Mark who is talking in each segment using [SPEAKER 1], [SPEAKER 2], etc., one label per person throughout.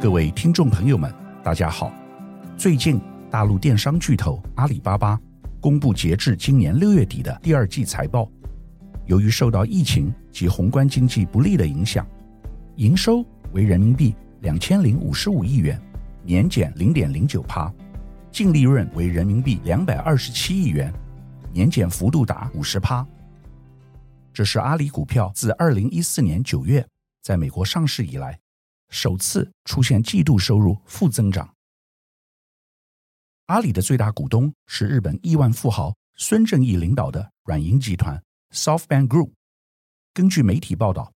[SPEAKER 1] 各位听众朋友们，大家好。最近，大陆电商巨头阿里巴巴公布截至今年六月底的第二季财报。由于受到疫情及宏观经济不利的影响，营收为人民币两千零五十五亿元，年减零点零九趴；净利润为人民币两百二十七亿元，年减幅度达五十趴。这是阿里股票自二零一四年九月在美国上市以来，首次出现季度收入负增长。阿里的最大股东是日本亿万富豪孙正义领导的软银集团 （SoftBank Group）。根据媒体报道，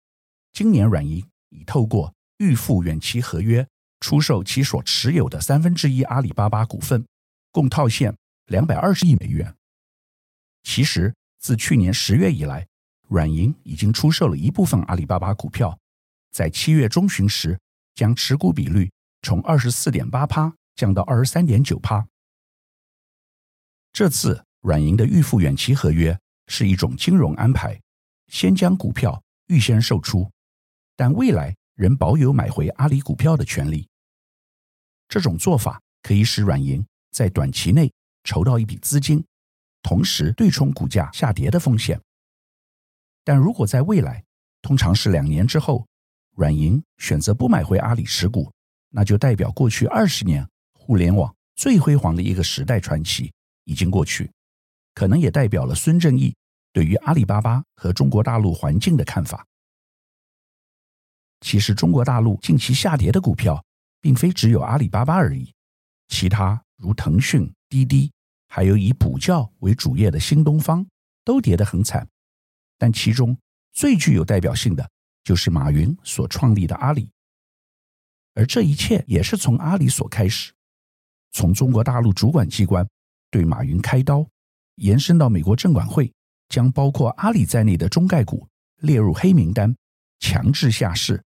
[SPEAKER 1] 今年软银已透过预付远期合约出售其所持有的三分之一阿里巴巴股份，共套现两百二十亿美元。其实，自去年十月以来，软银已经出售了一部分阿里巴巴股票，在七月中旬时，将持股比率从二十四点八趴降到二十三点九趴。这次软银的预付远期合约是一种金融安排，先将股票预先售出，但未来仍保有买回阿里股票的权利。这种做法可以使软银在短期内筹到一笔资金，同时对冲股价下跌的风险。但如果在未来，通常是两年之后，软银选择不买回阿里持股，那就代表过去二十年互联网最辉煌的一个时代传奇已经过去，可能也代表了孙正义对于阿里巴巴和中国大陆环境的看法。其实，中国大陆近期下跌的股票，并非只有阿里巴巴而已，其他如腾讯、滴滴，还有以补教为主业的新东方，都跌得很惨。但其中最具有代表性的就是马云所创立的阿里，而这一切也是从阿里所开始，从中国大陆主管机关对马云开刀，延伸到美国证管会将包括阿里在内的中概股列入黑名单，强制下市，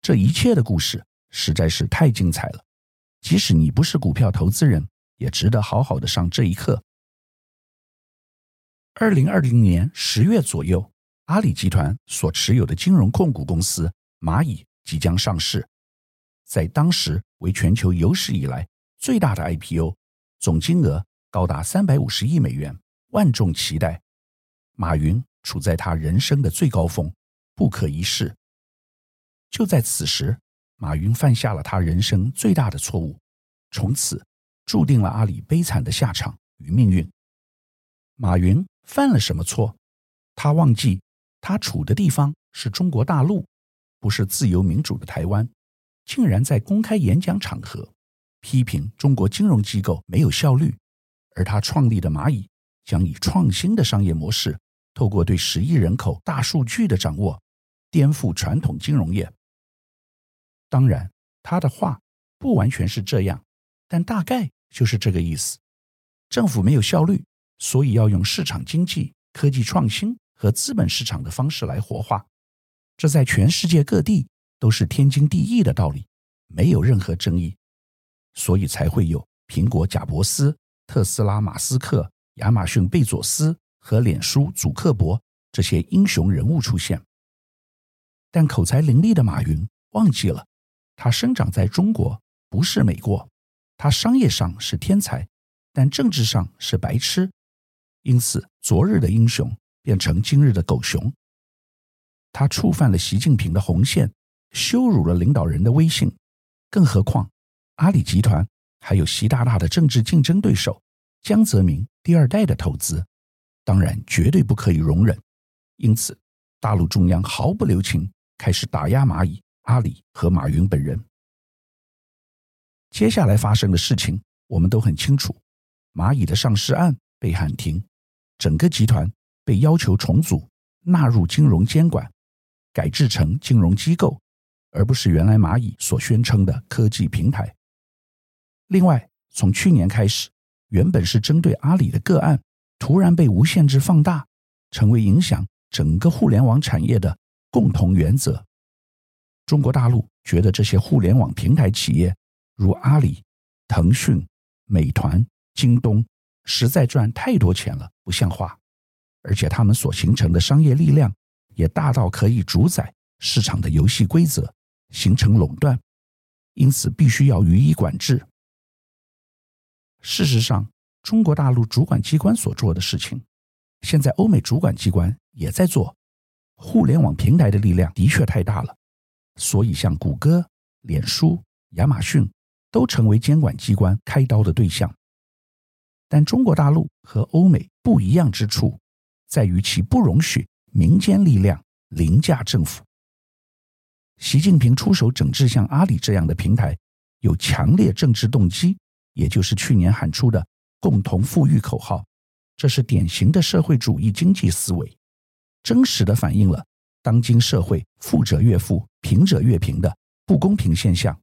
[SPEAKER 1] 这一切的故事实在是太精彩了，即使你不是股票投资人，也值得好好的上这一课。二零二零年十月左右，阿里集团所持有的金融控股公司蚂蚁即将上市，在当时为全球有史以来最大的 IPO，总金额高达三百五十亿美元，万众期待。马云处在他人生的最高峰，不可一世。就在此时，马云犯下了他人生最大的错误，从此注定了阿里悲惨的下场与命运。马云。犯了什么错？他忘记他处的地方是中国大陆，不是自由民主的台湾，竟然在公开演讲场合批评中国金融机构没有效率，而他创立的蚂蚁将以创新的商业模式，透过对十亿人口大数据的掌握，颠覆传统金融业。当然，他的话不完全是这样，但大概就是这个意思。政府没有效率。所以要用市场经济、科技创新和资本市场的方式来活化，这在全世界各地都是天经地义的道理，没有任何争议，所以才会有苹果贾伯斯、特斯拉马斯克、亚马逊贝佐斯和脸书祖克伯这些英雄人物出现。但口才伶俐的马云忘记了，他生长在中国，不是美国，他商业上是天才，但政治上是白痴。因此，昨日的英雄变成今日的狗熊。他触犯了习近平的红线，羞辱了领导人的威信。更何况，阿里集团还有习大大的政治竞争对手江泽民第二代的投资，当然绝对不可以容忍。因此，大陆中央毫不留情，开始打压蚂蚁、阿里和马云本人。接下来发生的事情，我们都很清楚：蚂蚁的上市案被喊停。整个集团被要求重组，纳入金融监管，改制成金融机构，而不是原来蚂蚁所宣称的科技平台。另外，从去年开始，原本是针对阿里的个案，突然被无限制放大，成为影响整个互联网产业的共同原则。中国大陆觉得这些互联网平台企业，如阿里、腾讯、美团、京东。实在赚太多钱了，不像话，而且他们所形成的商业力量也大到可以主宰市场的游戏规则，形成垄断。因此必须要予以管制。事实上，中国大陆主管机关所做的事情，现在欧美主管机关也在做。互联网平台的力量的确太大了，所以像谷歌、脸书、亚马逊都成为监管机关开刀的对象。但中国大陆和欧美不一样之处，在于其不容许民间力量凌驾政府。习近平出手整治像阿里这样的平台，有强烈政治动机，也就是去年喊出的“共同富裕”口号，这是典型的社会主义经济思维。真实的反映了当今社会富者越富、贫者越贫的不公平现象，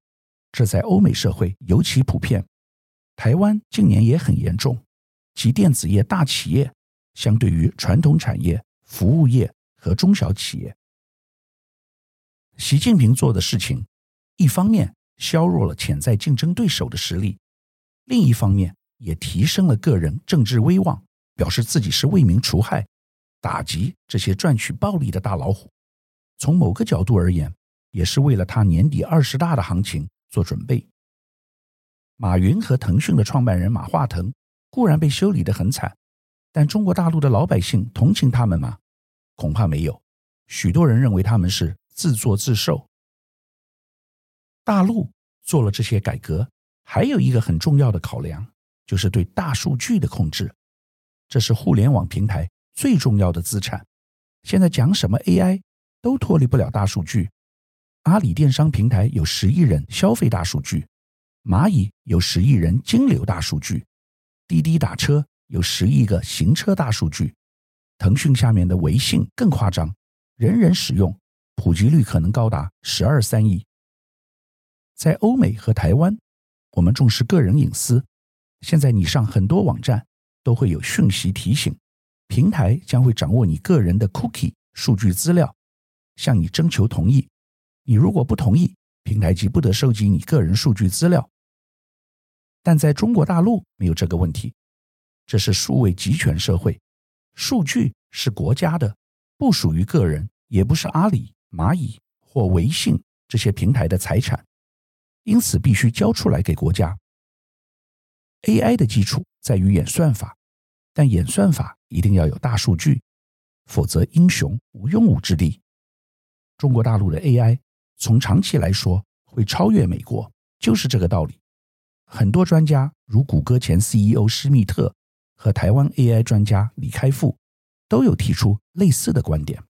[SPEAKER 1] 这在欧美社会尤其普遍。台湾近年也很严重，即电子业大企业相对于传统产业、服务业和中小企业。习近平做的事情，一方面削弱了潜在竞争对手的实力，另一方面也提升了个人政治威望，表示自己是为民除害。打击这些赚取暴利的大老虎，从某个角度而言，也是为了他年底二十大的行情做准备。马云和腾讯的创办人马化腾固然被修理得很惨，但中国大陆的老百姓同情他们吗？恐怕没有。许多人认为他们是自作自受。大陆做了这些改革，还有一个很重要的考量，就是对大数据的控制。这是互联网平台。最重要的资产，现在讲什么 AI 都脱离不了大数据。阿里电商平台有十亿人消费大数据，蚂蚁有十亿人金流大数据，滴滴打车有十亿个行车大数据，腾讯下面的微信更夸张，人人使用，普及率可能高达十二三亿。在欧美和台湾，我们重视个人隐私，现在你上很多网站都会有讯息提醒。平台将会掌握你个人的 cookie 数据资料，向你征求同意。你如果不同意，平台即不得收集你个人数据资料。但在中国大陆没有这个问题，这是数位集权社会，数据是国家的，不属于个人，也不是阿里、蚂蚁或微信这些平台的财产，因此必须交出来给国家。AI 的基础在于演算法。但演算法一定要有大数据，否则英雄无用武之地。中国大陆的 AI 从长期来说会超越美国，就是这个道理。很多专家，如谷歌前 CEO 施密特和台湾 AI 专家李开复，都有提出类似的观点。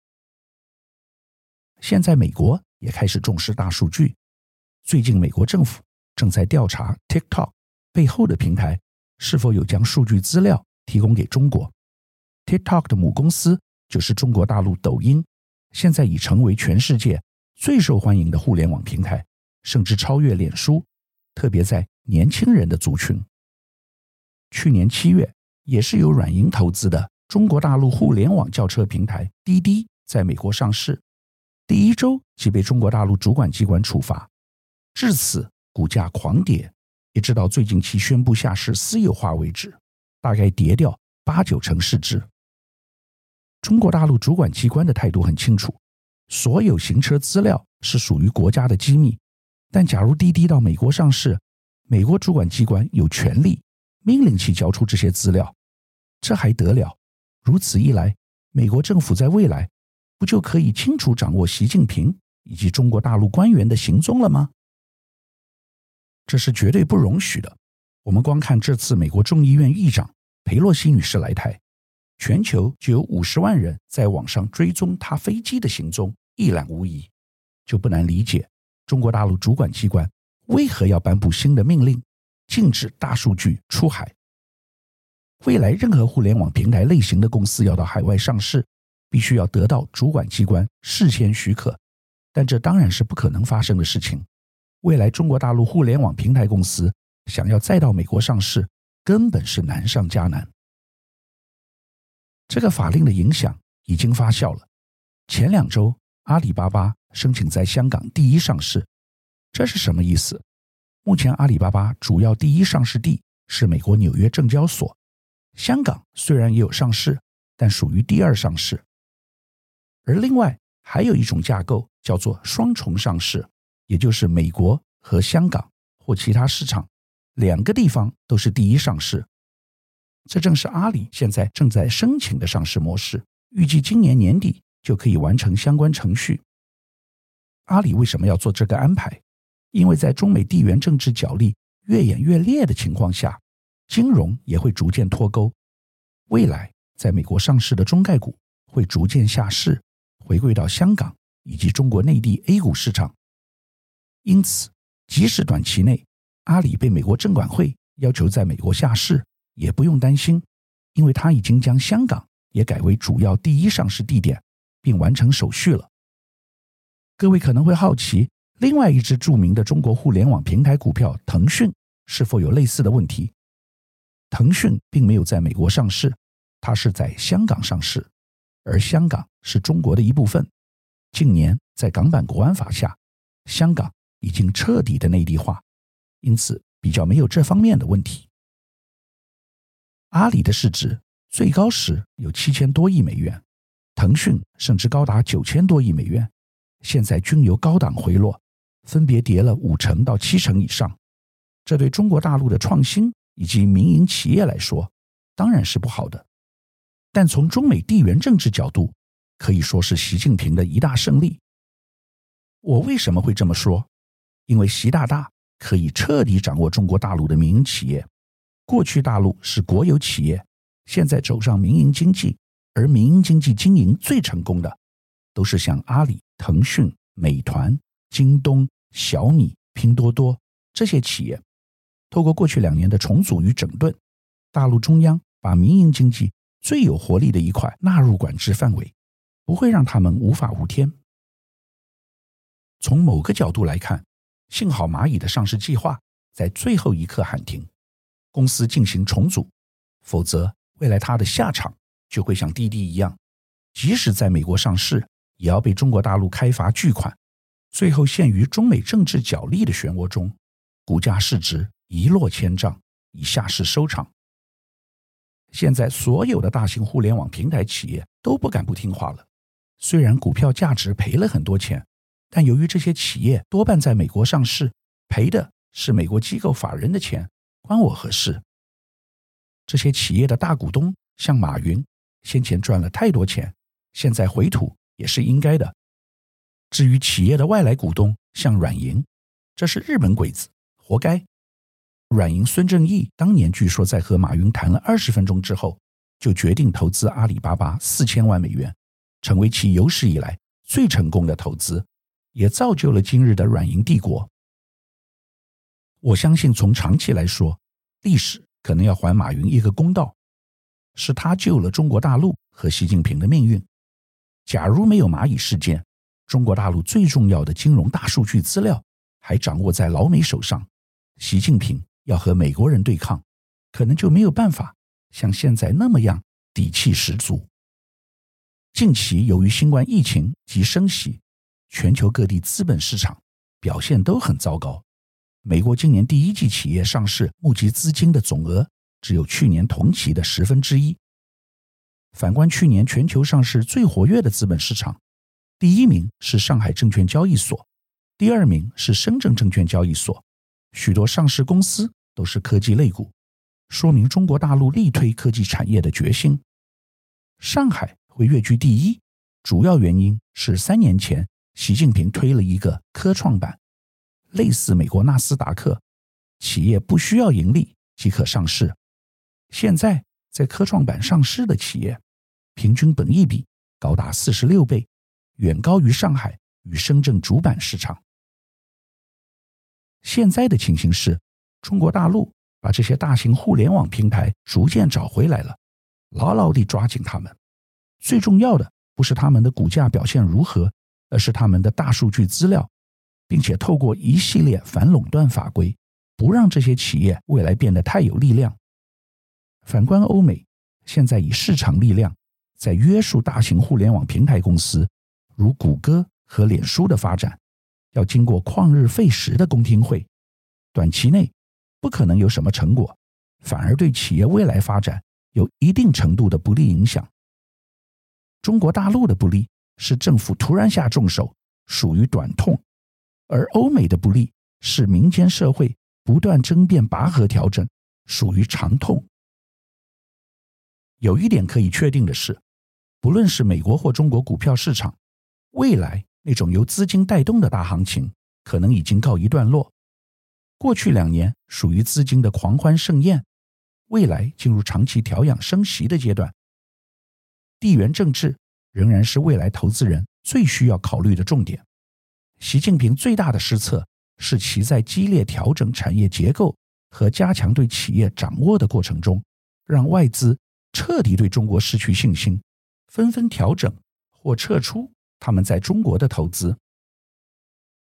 [SPEAKER 1] 现在美国也开始重视大数据，最近美国政府正在调查 TikTok 背后的平台是否有将数据资料。提供给中国，TikTok 的母公司就是中国大陆抖音，现在已成为全世界最受欢迎的互联网平台，甚至超越脸书，特别在年轻人的族群。去年七月，也是由软银投资的中国大陆互联网轿车平台滴滴在美国上市，第一周即被中国大陆主管机关处罚，至此股价狂跌，一直到最近其宣布下市私有化为止。大概跌掉八九成市值。中国大陆主管机关的态度很清楚，所有行车资料是属于国家的机密。但假如滴滴到美国上市，美国主管机关有权利命令其交出这些资料，这还得了？如此一来，美国政府在未来不就可以清楚掌握习近平以及中国大陆官员的行踪了吗？这是绝对不容许的。我们光看这次美国众议院议长裴洛西女士来台，全球就有五十万人在网上追踪她飞机的行踪，一览无遗，就不难理解中国大陆主管机关为何要颁布新的命令，禁止大数据出海。未来任何互联网平台类型的公司要到海外上市，必须要得到主管机关事先许可，但这当然是不可能发生的事情。未来中国大陆互联网平台公司。想要再到美国上市，根本是难上加难。这个法令的影响已经发酵了。前两周，阿里巴巴申请在香港第一上市，这是什么意思？目前阿里巴巴主要第一上市地是美国纽约证交所，香港虽然也有上市，但属于第二上市。而另外还有一种架构叫做双重上市，也就是美国和香港或其他市场，两个地方都是第一上市。这正是阿里现在正在申请的上市模式，预计今年年底就可以完成相关程序。阿里为什么要做这个安排？因为在中美地缘政治角力越演越烈的情况下，金融也会逐渐脱钩。未来在美国上市的中概股会逐渐下市，回归到香港以及中国内地 A 股市场。因此，即使短期内阿里被美国证管会要求在美国下市，也不用担心，因为他已经将香港也改为主要第一上市地点，并完成手续了。各位可能会好奇，另外一只著名的中国互联网平台股票腾讯是否有类似的问题？腾讯并没有在美国上市，它是在香港上市，而香港是中国的一部分。近年在港版国安法下，香港已经彻底的内地化，因此比较没有这方面的问题。阿里的市值最高时有七千多亿美元，腾讯甚至高达九千多亿美元，现在均由高档回落，分别跌了五成到七成以上。这对中国大陆的创新以及民营企业来说，当然是不好的。但从中美地缘政治角度，可以说是习近平的一大胜利。我为什么会这么说？因为习大大可以彻底掌握中国大陆的民营企业。过去大陆是国有企业，现在走上民营经济，而民营经济经营最成功的，都是像阿里、腾讯、美团、京东、小米、拼多多这些企业。透过过去两年的重组与整顿，大陆中央把民营经济最有活力的一块纳入管制范围，不会让他们无法无天。从某个角度来看，幸好蚂蚁的上市计划在最后一刻喊停。公司进行重组，否则未来它的下场就会像滴滴一样，即使在美国上市，也要被中国大陆开罚巨款，最后陷于中美政治角力的漩涡中，股价市值一落千丈，以下市收场。现在所有的大型互联网平台企业都不敢不听话了，虽然股票价值赔了很多钱，但由于这些企业多半在美国上市，赔的是美国机构法人的钱。关我何事？这些企业的大股东像马云，先前赚了太多钱，现在回吐也是应该的。至于企业的外来股东像软银，这是日本鬼子，活该。软银孙正义当年据说在和马云谈了二十分钟之后，就决定投资阿里巴巴四千万美元，成为其有史以来最成功的投资，也造就了今日的软银帝国。我相信，从长期来说，历史可能要还马云一个公道，是他救了中国大陆和习近平的命运。假如没有蚂蚁事件，中国大陆最重要的金融大数据资料还掌握在老美手上，习近平要和美国人对抗，可能就没有办法像现在那么样底气十足。近期由于新冠疫情及升息，全球各地资本市场表现都很糟糕。美国今年第一季企业上市募集资金的总额只有去年同期的十分之一。反观去年全球上市最活跃的资本市场，第一名是上海证券交易所，第二名是深圳证券交易所。许多上市公司都是科技类股，说明中国大陆力推科技产业的决心。上海会跃居第一，主要原因是三年前习近平推了一个科创板。类似美国纳斯达克，企业不需要盈利即可上市。现在在科创板上市的企业，平均本益比高达四十六倍，远高于上海与深圳主板市场。现在的情形是，中国大陆把这些大型互联网平台逐渐找回来了，牢牢地抓紧他们。最重要的不是他们的股价表现如何，而是他们的大数据资料。并且透过一系列反垄断法规，不让这些企业未来变得太有力量。反观欧美，现在以市场力量在约束大型互联网平台公司，如谷歌和脸书的发展，要经过旷日费时的公听会，短期内不可能有什么成果，反而对企业未来发展有一定程度的不利影响。中国大陆的不利是政府突然下重手，属于短痛。而欧美的不利是民间社会不断争辩、拔河调整，属于长痛。有一点可以确定的是，不论是美国或中国股票市场，未来那种由资金带动的大行情，可能已经告一段落。过去两年属于资金的狂欢盛宴，未来进入长期调养生息的阶段。地缘政治仍然是未来投资人最需要考虑的重点。习近平最大的失策是其在激烈调整产业结构和加强对企业掌握的过程中，让外资彻底对中国失去信心，纷纷调整或撤出他们在中国的投资。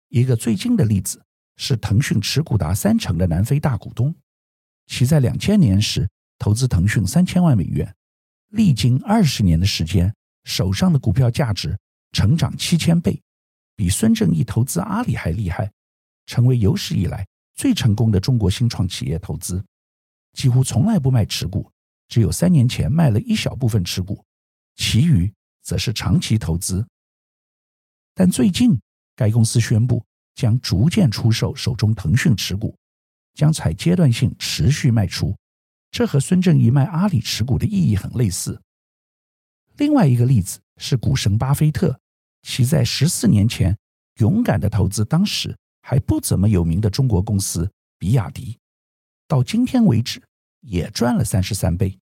[SPEAKER 1] 一个最近的例子是腾讯持股达三成的南非大股东，其在两千年时投资腾讯三千万美元，历经二十年的时间，手上的股票价值成长七千倍，比孙正义投资阿里还厉害，成为有史以来最成功的中国新创企业投资，几乎从来不卖持股。只有三年前卖了一小部分持股，其余则是长期投资。但最近，该公司宣布将逐渐出售手中腾讯持股，将采阶段性持续卖出。这和孙正义卖阿里持股的意义很类似。另外一个例子是股神巴菲特，其在十四年前勇敢地投资当时还不怎么有名的中国公司比亚迪，到今天为止也赚了三十三倍。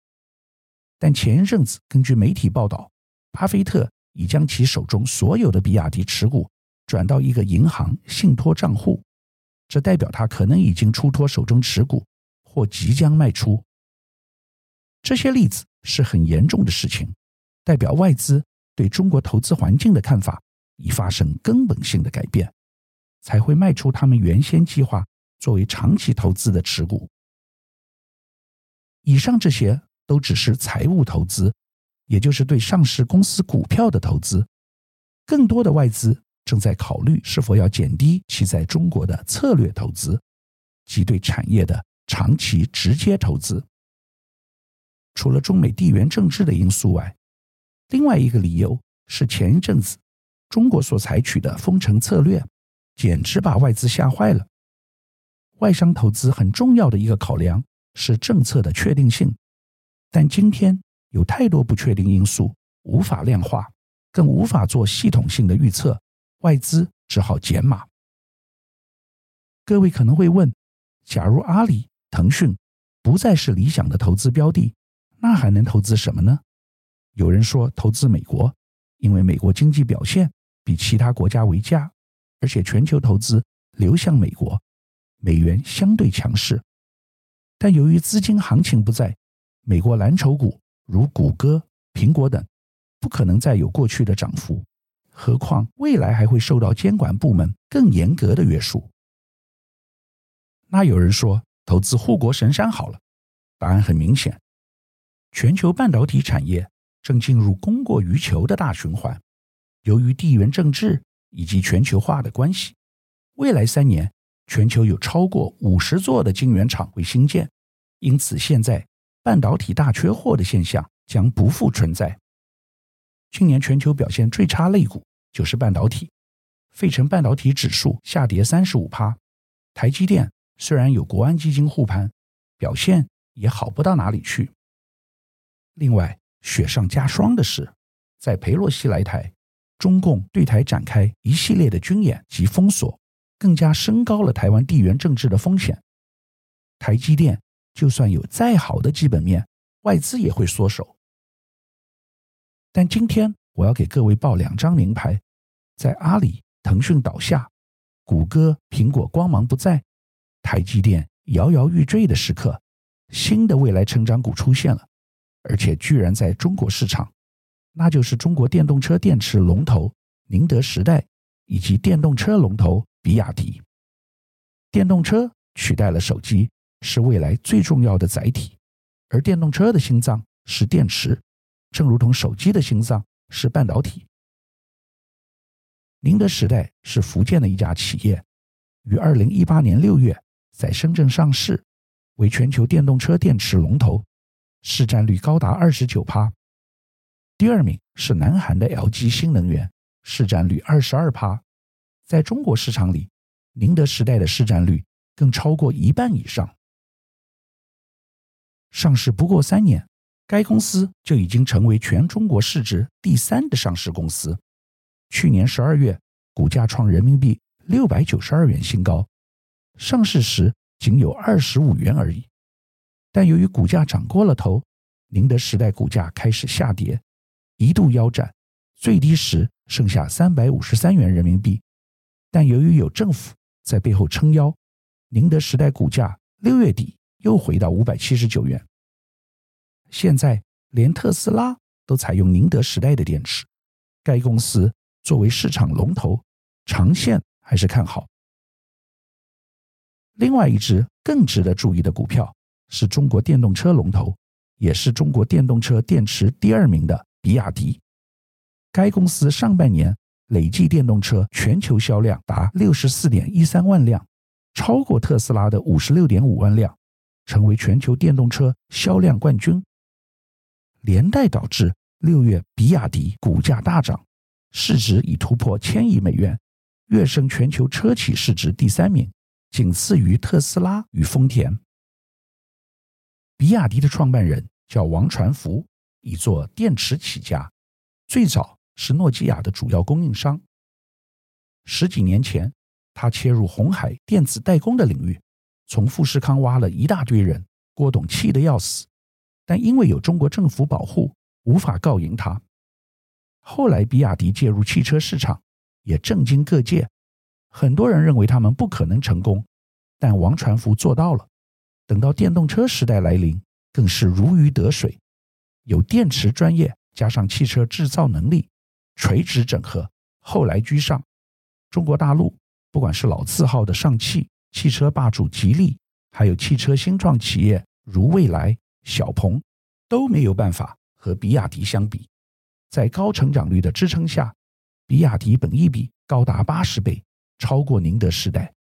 [SPEAKER 1] 但前一阵子，根据媒体报道，巴菲特已将其手中所有的比亚迪持股转到一个银行信托账户，这代表他可能已经出脱手中持股，或即将卖出。这些例子是很严重的事情，代表外资对中国投资环境的看法已发生根本性的改变，才会卖出他们原先计划作为长期投资的持股。以上这些。都只是财务投资，也就是对上市公司股票的投资。更多的外资正在考虑是否要减低其在中国的策略投资，即对产业的长期直接投资。除了中美地缘政治的因素外，另外一个理由是前一阵子中国所采取的封城策略，简直把外资吓坏了。外商投资很重要的一个考量是政策的确定性。但今天有太多不确定因素，无法量化，更无法做系统性的预测，外资只好减码。各位可能会问：假如阿里、腾讯不再是理想的投资标的，那还能投资什么呢？有人说投资美国，因为美国经济表现比其他国家为佳，而且全球投资流向美国，美元相对强势。但由于资金行情不在。美国蓝筹股如谷歌、苹果等，不可能再有过去的涨幅，何况未来还会受到监管部门更严格的约束。那有人说投资护国神山好了，答案很明显，全球半导体产业正进入供过于求的大循环。由于地缘政治以及全球化的关系，未来三年全球有超过五十座的晶圆厂会兴建，因此现在。半导体大缺货的现象将不复存在。去年全球表现最差类股就是半导体，费城半导体指数下跌三十五趴。台积电虽然有国安基金护盘，表现也好不到哪里去。另外，雪上加霜的是，在佩洛西来台，中共对台展开一系列的军演及封锁，更加升高了台湾地缘政治的风险。台积电。就算有再好的基本面，外资也会缩手。但今天我要给各位报两张名牌，在阿里、腾讯倒下，谷歌、苹果光芒不再，台积电摇摇欲坠的时刻，新的未来成长股出现了，而且居然在中国市场，那就是中国电动车电池龙头宁德时代以及电动车龙头比亚迪。电动车取代了手机。是未来最重要的载体，而电动车的心脏是电池，正如同手机的心脏是半导体。宁德时代是福建的一家企业，于二零一八年六月在深圳上市，为全球电动车电池龙头，市占率高达二十九趴。第二名是南韩的 LG 新能源，市占率二十二趴。在中国市场里宁德时代的市占率更超过一半以上。上市不过三年，该公司就已经成为全中国市值第三的上市公司。去年十二月，股价创人民币六百九十二元新高，上市时仅有二十五元而已。但由于股价涨过了头，宁德时代股价开始下跌，一度腰斩，最低时剩下三百五十三元人民币。但由于有政府在背后撑腰，宁德时代股价六月底又回到五百七十九元。现在连特斯拉都采用宁德时代的电池，该公司作为市场龙头，长线还是看好。另外一只更值得注意的股票是中国电动车龙头，也是中国电动车电池第二名的比亚迪。该公司上半年累计电动车全球销量达六十四点一三万辆，超过特斯拉的五十六点五万辆，成为全球电动车销量冠军。连带导致六月比亚迪股价大涨，市值已突破千亿美元，跃升全球车企市值第三名，仅次于特斯拉与丰田。比亚迪的创办人叫王传福，以做电池起家，最早是诺基亚的主要供应商。十几年前，他切入鸿海电子代工的领域，从富士康挖了一大堆人，郭董气得要死。但因为有中国政府保护，无法告赢他。后来，比亚迪介入汽车市场，也震惊各界。很多人认为他们不可能成功，但王传福做到了。等到电动车时代来临，更是如鱼得水。有电池专业加上汽车制造能力，垂直整合，后来居上。中国大陆不管是老字号的上汽、汽车霸主吉利，还有汽车新创企业如蔚来。小鹏都没有办法和比亚迪相比，在高成长率的支撑下，比亚迪本益比高达八十倍，超过宁德时代。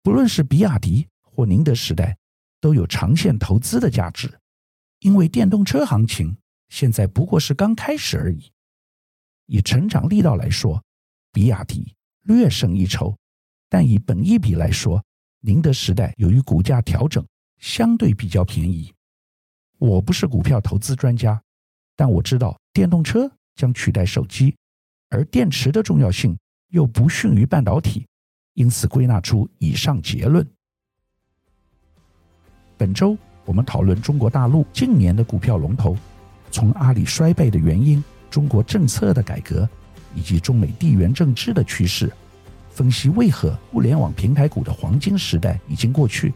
[SPEAKER 1] 不论是比亚迪或宁德时代，都有长线投资的价值，因为电动车行情现在不过是刚开始而已。以成长力道来说，比亚迪略胜一筹，但以本益比来说，宁德时代由于股价调整。相对比较便宜。我不是股票投资专家，但我知道电动车将取代手机，而电池的重要性又不逊于半导体，因此归纳出以上结论。本周我们讨论中国大陆近年的股票龙头，从阿里衰败的原因、中国政策的改革，以及中美地缘政治的趋势，分析为何互联网平台股的黄金时代已经过去。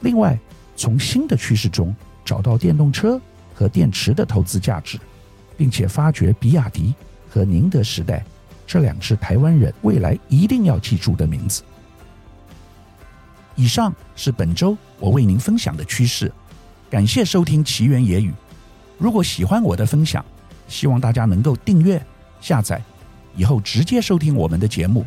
[SPEAKER 1] 另外，从新的趋势中找到电动车和电池的投资价值，并且发掘比亚迪和宁德时代这两支台湾人未来一定要记住的名字。以上是本周我为您分享的趋势，感谢收听奇缘野语。如果喜欢我的分享，希望大家能够订阅、下载，以后直接收听我们的节目。